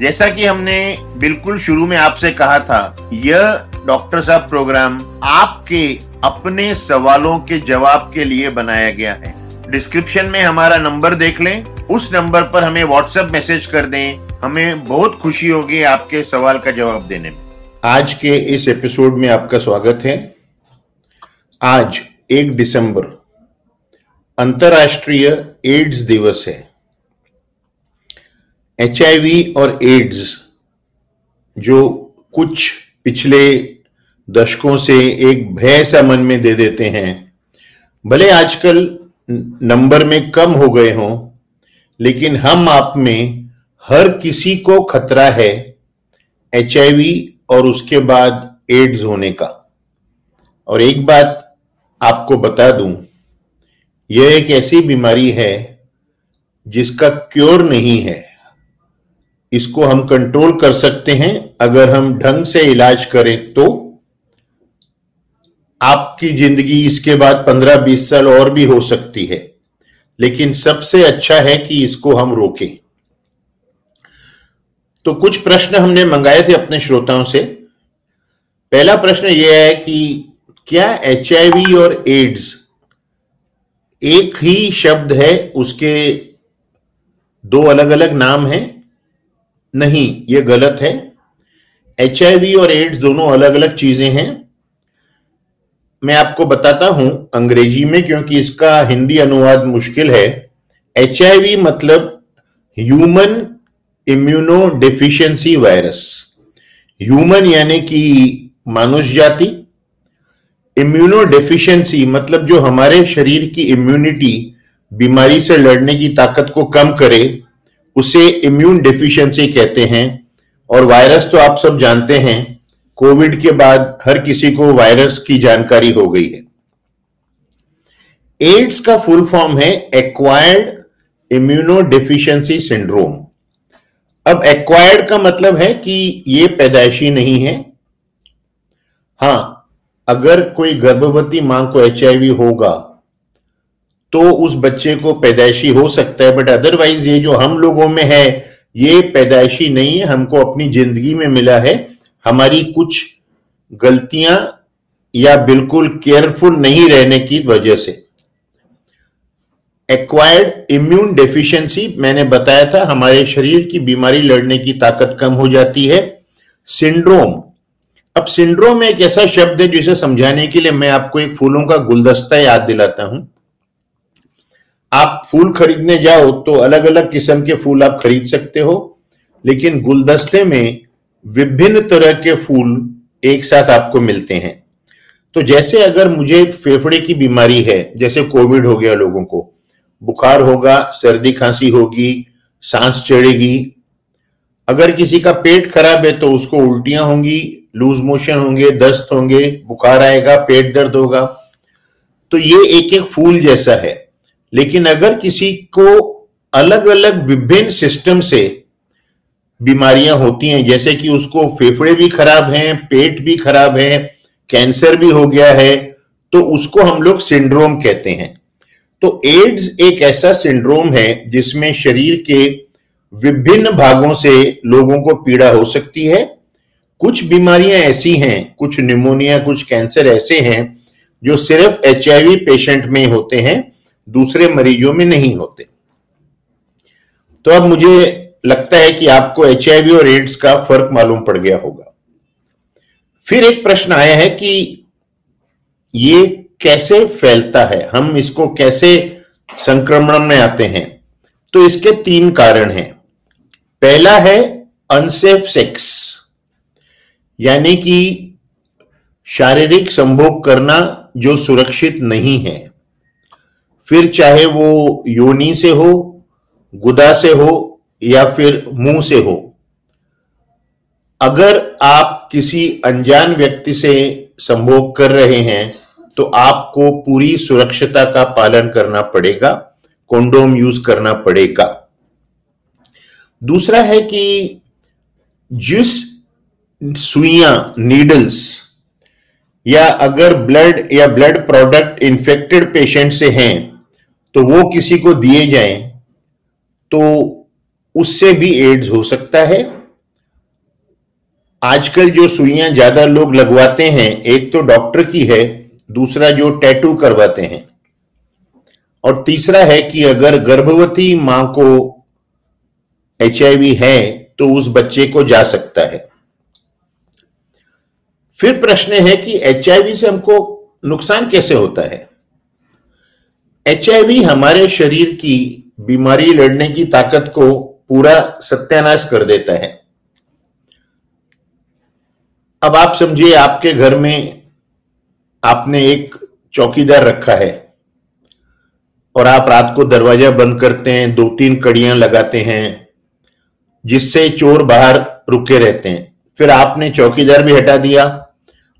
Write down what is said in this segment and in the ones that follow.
जैसा कि हमने बिल्कुल शुरू में आपसे कहा था, यह डॉक्टर साहब प्रोग्राम आपके अपने सवालों के जवाब के लिए बनाया गया है। डिस्क्रिप्शन में हमारा नंबर देख लें। उस नंबर पर हमें व्हाट्सएप मैसेज कर दें। हमें बहुत खुशी होगी आपके सवाल का जवाब देने में। आज के इस एपिसोड में आपका स्वागत है। आज एक दिसंबर, अंतर्राष्ट्रीय एड्स दिवस है। एचआईवी और एड्स जो कुछ पिछले दशकों से एक भय सा मन में दे देते हैं। भले आजकल नंबर में कम हो गए हों, लेकिन हम आप में हर किसी को खतरा है एचआईवी और उसके बाद एड्स होने का। और एक बात आपको बता दूँ, यह एक ऐसी बीमारी है जिसका क्योर नहीं है। इसको हम कंट्रोल कर सकते हैं। अगर हम ढंग से इलाज करें तो आपकी ज़िंदगी इसके बाद 15-20 साल और भी हो सकती है। लेकिन सबसे अच्छा है कि इसको हम रोकें। तो कुछ प्रश्न हमने मंगाए थे अपने श्रोताओं से। पहला प्रश्न यह है कि क्या एचआईवी और एड्स एक ही शब्द है? उसके दो अलग अलग नाम हैं। नहीं, ये गलत है। एचआईवी और एड्स दोनों अलग अलग चीज़ें हैं। मैं आपको बताता हूँ अंग्रेज़ी में, क्योंकि इसका हिंदी अनुवाद मुश्किल है। एचआईवी मतलब human immunodeficiency virus human यानी कि मानुष जाति। इम्यूनो डेफिशिएंसी मतलब जो हमारे शरीर की इम्यूनिटी बीमारी से लड़ने की ताकत को कम करे उसे इम्यून डेफिशिएंसी कहते हैं। और वायरस तो आप सब जानते हैं कोविड के बाद हर किसी को वायरस की जानकारी हो गई है। एड्स का फुल फॉर्म है एक्वायर्ड इम्यूनो डेफिशिएंसी सिंड्रोम अब एक्वायर्ड का मतलब है कि ये पैदाइशी नहीं है। हाँ, अगर कोई गर्भवती माँ को एचआईवी होगा तो उस बच्चे को पैदाइशी हो सकता है बट अदरवाइज़ ये जो हम लोगों में है, ये पैदाइशी नहीं है, हमको अपनी ज़िंदगी में मिला है। हमारी कुछ गलतियाँ या बिल्कुल केयरफुल नहीं रहने की वजह से। एक्वायर्ड इम्यून डेफिशिएंसी मैंने बताया था, हमारे शरीर की बीमारी लड़ने की ताकत कम हो जाती है। सिंड्रोम अब सिंड्रोम एक ऐसा शब्द है जिसे समझाने के लिए मैं आपको एक फूलों का गुलदस्ता याद दिलाता हूँ। आप फूल खरीदने जाओ तो अलग अलग किस्म के फूल आप खरीद सकते हो, लेकिन गुलदस्ते में विभिन्न तरह के फूल एक साथ आपको मिलते हैं। तो जैसे अगर मुझे फेफड़े की बीमारी है, जैसे कोविड हो गया लोगों को, बुखार होगा, सर्दी खांसी होगी, सांस चढ़ेगी, अगर किसी का पेट खराब है तो उसको उल्टियाँ होंगी, लूज मोशन होंगे, दस्त होंगे, बुखार आएगा, पेट दर्द होगा। तो ये एक एक फूल जैसा है। लेकिन अगर किसी को अलग अलग विभिन्न सिस्टम से बीमारियाँ होती हैं, जैसे कि उसको फेफड़े भी खराब हैं, पेट भी खराब है, कैंसर भी हो गया है तो उसको हम लोग सिंड्रोम कहते हैं। तो एड्स एक ऐसा सिंड्रोम है जिसमें शरीर के विभिन्न भागों से लोगों को पीड़ा हो सकती है। कुछ बीमारियाँ ऐसी हैं, कुछ निमोनिया कुछ कैंसर ऐसे हैं, जो सिर्फ़ एचआईवी पेशेंट में होते हैं। दूसरे मरीजों में नहीं होते। तो अब मुझे लगता है कि आपको एचआईवी और एड्स का फ़र्क मालूम पड़ गया होगा। फिर एक प्रश्न आया है कि ये कैसे फैलता है? हम इसको कैसे संक्रमण में आते हैं? तो इसके तीन कारण हैं। पहला है अनसेफ सेक्स यानी कि शारीरिक संभोग करना जो सुरक्षित नहीं है। फिर चाहे वो योनि से हो, गुदा से हो, या फिर मुँह से हो। अगर आप किसी अनजान व्यक्ति से संभोग कर रहे हैं तो आपको पूरी सुरक्षता का पालन करना पड़ेगा कोंडोम यूज़ करना पड़ेगा। दूसरा है कि जिस सुइया नीडल्स या अगर ब्लड या ब्लड प्रोडक्ट इन्फेक्टेड पेशेंट से हैं तो वो किसी को दिए जाएँ तो उससे भी एड्स हो सकता है। आजकल जो सुइयाँ ज़्यादा लोग लगवाते हैं, एक तो डॉक्टर की है, दूसरा जो टैटू करवाते हैं। और तीसरा है कि अगर गर्भवती माँ को एचआईवी है तो उस बच्चे को जा सकता है। फिर प्रश्न है कि एचआईवी से हमको नुकसान कैसे होता है? एच हमारे शरीर की बीमारी लड़ने की ताकत को पूरा सत्यानाश कर देता है। अब आप समझिए, आपके घर में आपने एक चौकीदार रखा है और आप रात को दरवाज़ा बंद करते हैं दो तीन कड़ियाँ लगाते हैं, जिससे चोर बाहर रुके रहते हैं। फिर आपने चौकीदार भी हटा दिया,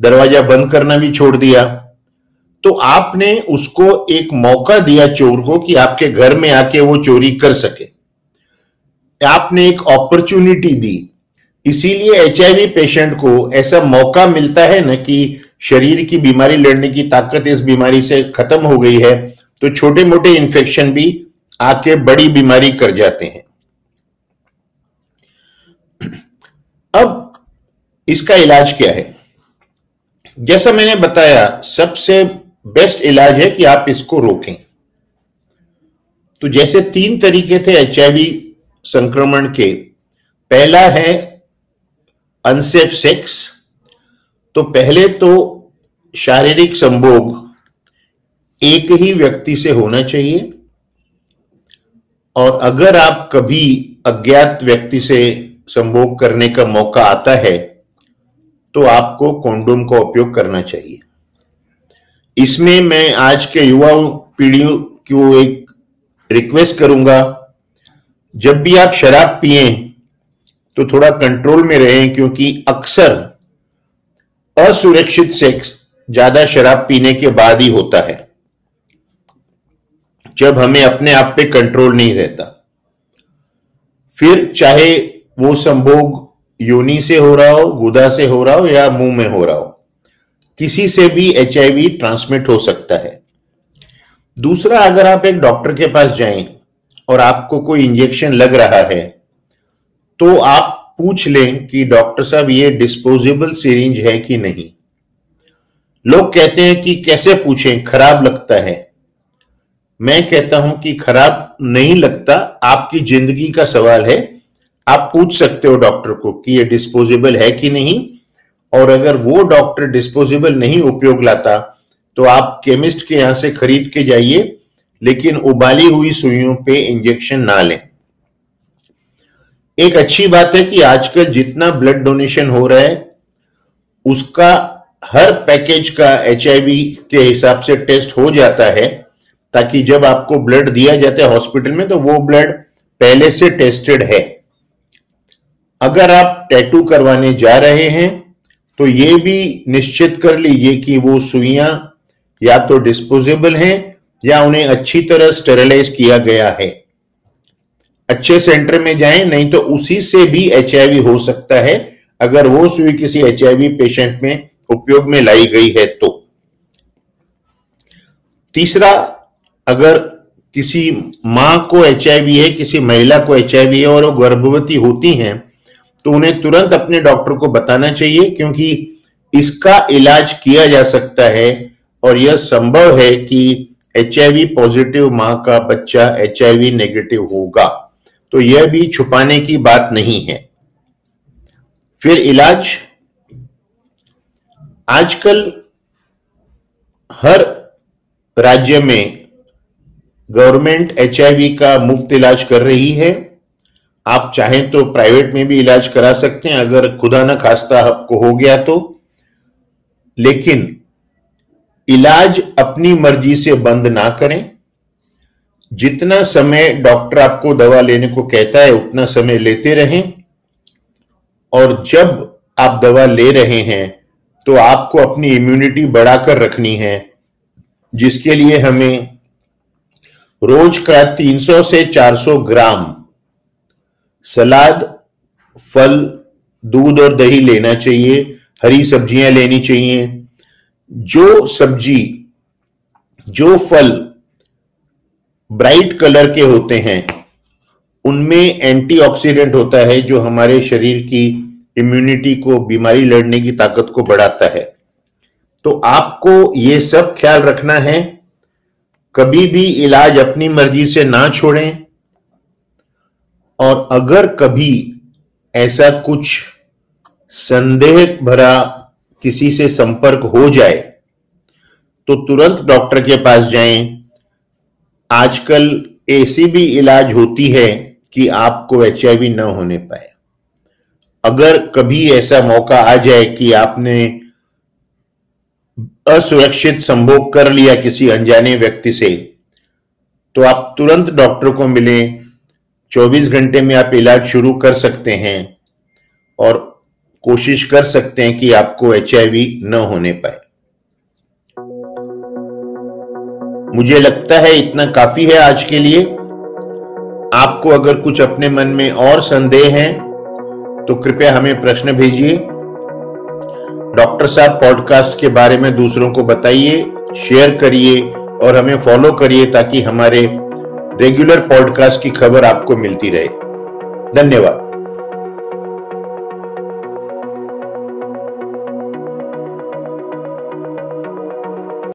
दरवाज़ा बंद करना भी छोड़ दिया। तो आपने उसको एक मौका दिया चोर को कि आपके घर में आके वो चोरी कर सके। आपने एक अपॉर्चुनिटी दी। इसीलिए एचआईवी पेशेंट को ऐसा मौका मिलता है ना कि शरीर की बीमारी लड़ने की ताकत इस बीमारी से खत्म हो गई है तो छोटे मोटे इन्फेक्शन भी आके बड़ी बीमारी कर जाते हैं। अब इसका इलाज क्या है? जैसा मैंने बताया, सबसे बेस्ट इलाज है कि आप इसको रोकें। तो जैसे तीन तरीके थे एचआईवी संक्रमण के। पहला है अनसेफ सेक्स तो पहले तो शारीरिक संभोग एक ही व्यक्ति से होना चाहिए। और अगर आप कभी अज्ञात व्यक्ति से संभोग करने का मौका आता है तो आपको कॉन्डोम का उपयोग करना चाहिए। इसमें मैं आज के युवा पीढ़ियों को एक रिक्वेस्ट करूँगा। जब भी आप शराब पिए तो थोड़ा कंट्रोल में रहें, क्योंकि अक्सर असुरक्षित सेक्स ज़्यादा शराब पीने के बाद ही होता है। जब हमें अपने आप पे कंट्रोल नहीं रहता। फिर चाहे वो संभोग योनि से हो रहा हो, गुदा से हो रहा हो, या मुँह में हो रहा हो किसी से भी एचआईवी ट्रांसमिट हो सकता है। दूसरा, अगर आप एक डॉक्टर के पास जाएँ और आपको कोई इंजेक्शन लग रहा है तो आप पूछ लें कि डॉक्टर साहब, ये डिस्पोजेबल सीरिंज है कि नहीं? लोग कहते हैं कि कैसे पूछें? खराब लगता है। मैं कहता हूँ कि खराब नहीं लगता। आपकी ज़िंदगी का सवाल है। आप पूछ सकते हो डॉक्टर को कि ये डिस्पोजेबल है कि नहीं? और अगर वो डॉक्टर डिस्पोजेबल नहीं उपयोग लाता तो आप केमिस्ट के यहाँ से खरीद के जाइए, लेकिन उबाली हुई सुइयों पे इंजेक्शन ना लें। एक अच्छी बात है कि आजकल जितना ब्लड डोनेशन हो रहा है, उसका हर पैकेज का एचआईवी के हिसाब से टेस्ट हो जाता है, ताकि जब आपको ब्लड दिया जाता है हॉस्पिटल में तो वो ब्लड पहले से टेस्टेड है। अगर आप टैटू करवाने जा रहे हैं तो ये भी निश्चित कर लीजिए कि वो सुइयाँ या तो डिस्पोजेबल हैं या उन्हें अच्छी तरह स्टेरलाइज किया गया है। अच्छे सेंटर में जाएँ, नहीं तो उसी से भी एचआईवी हो सकता है, अगर वो सुई किसी एचआईवी पेशेंट में उपयोग में लाई गई है तो। तीसरा, अगर किसी माँ को एचआईवी है, किसी महिला को एचआईवी है और वो गर्भवती होती हैं तो उन्हें तुरंत अपने डॉक्टर को बताना चाहिए क्योंकि इसका इलाज किया जा सकता है और यह संभव है कि एचआईवी पॉजिटिव माँ का बच्चा एचआईवी नेगेटिव होगा। तो यह भी छुपाने की बात नहीं है। फिर इलाज। आजकल हर राज्य में गवर्नमेंट एचआईवी का मुफ़्त इलाज कर रही है। आप चाहें तो प्राइवेट में भी इलाज करा सकते हैं, अगर खुदा न खास्ता आपको हो गया तो। लेकिन इलाज अपनी मर्ज़ी से बंद ना करें। जितना समय डॉक्टर आपको दवा लेने को कहता है, उतना समय लेते रहें। और जब आप दवा ले रहे हैं तो आपको अपनी इम्यूनिटी बढ़ाकर रखनी है, जिसके लिए हमें रोज का 300 से 400 ग्राम सलाद, फल, दूध और दही लेना चाहिए, हरी सब्ज़ियाँ लेनी चाहिए। जो सब्ज़ी, जो फल ब्राइट कलर के होते हैं, उनमें एंटीऑक्सीडेंट होता है, जो हमारे शरीर की इम्यूनिटी को, बीमारी लड़ने की ताकत को बढ़ाता है। तो आपको ये सब ख्याल रखना है। कभी भी इलाज अपनी मर्ज़ी से ना छोड़ें। और अगर कभी ऐसा कुछ संदेह भरा किसी से संपर्क हो जाए तो तुरंत डॉक्टर के पास जाएँ। आजकल ऐसी भी इलाज होती है कि आपको एच न होने पाए। अगर कभी ऐसा मौका आ जाए कि आपने असुरक्षित संभोग कर लिया किसी अनजाने व्यक्ति से तो आप तुरंत डॉक्टर को मिलें 24 घंटे में आप इलाज शुरू कर सकते हैं और कोशिश कर सकते हैं कि आपको एचआईवी न होने पाए। मुझे लगता है इतना काफ़ी है आज के लिए। आपको अगर कुछ अपने मन में और संदेह है तो कृपया हमें प्रश्न भेजिए। डॉक्टर साहब पॉडकास्ट के बारे में दूसरों को बताइए, शेयर करिए और हमें फॉलो करिए ताकि हमारे रेगुलर पॉडकास्ट की खबर आपको मिलती रहे। धन्यवाद।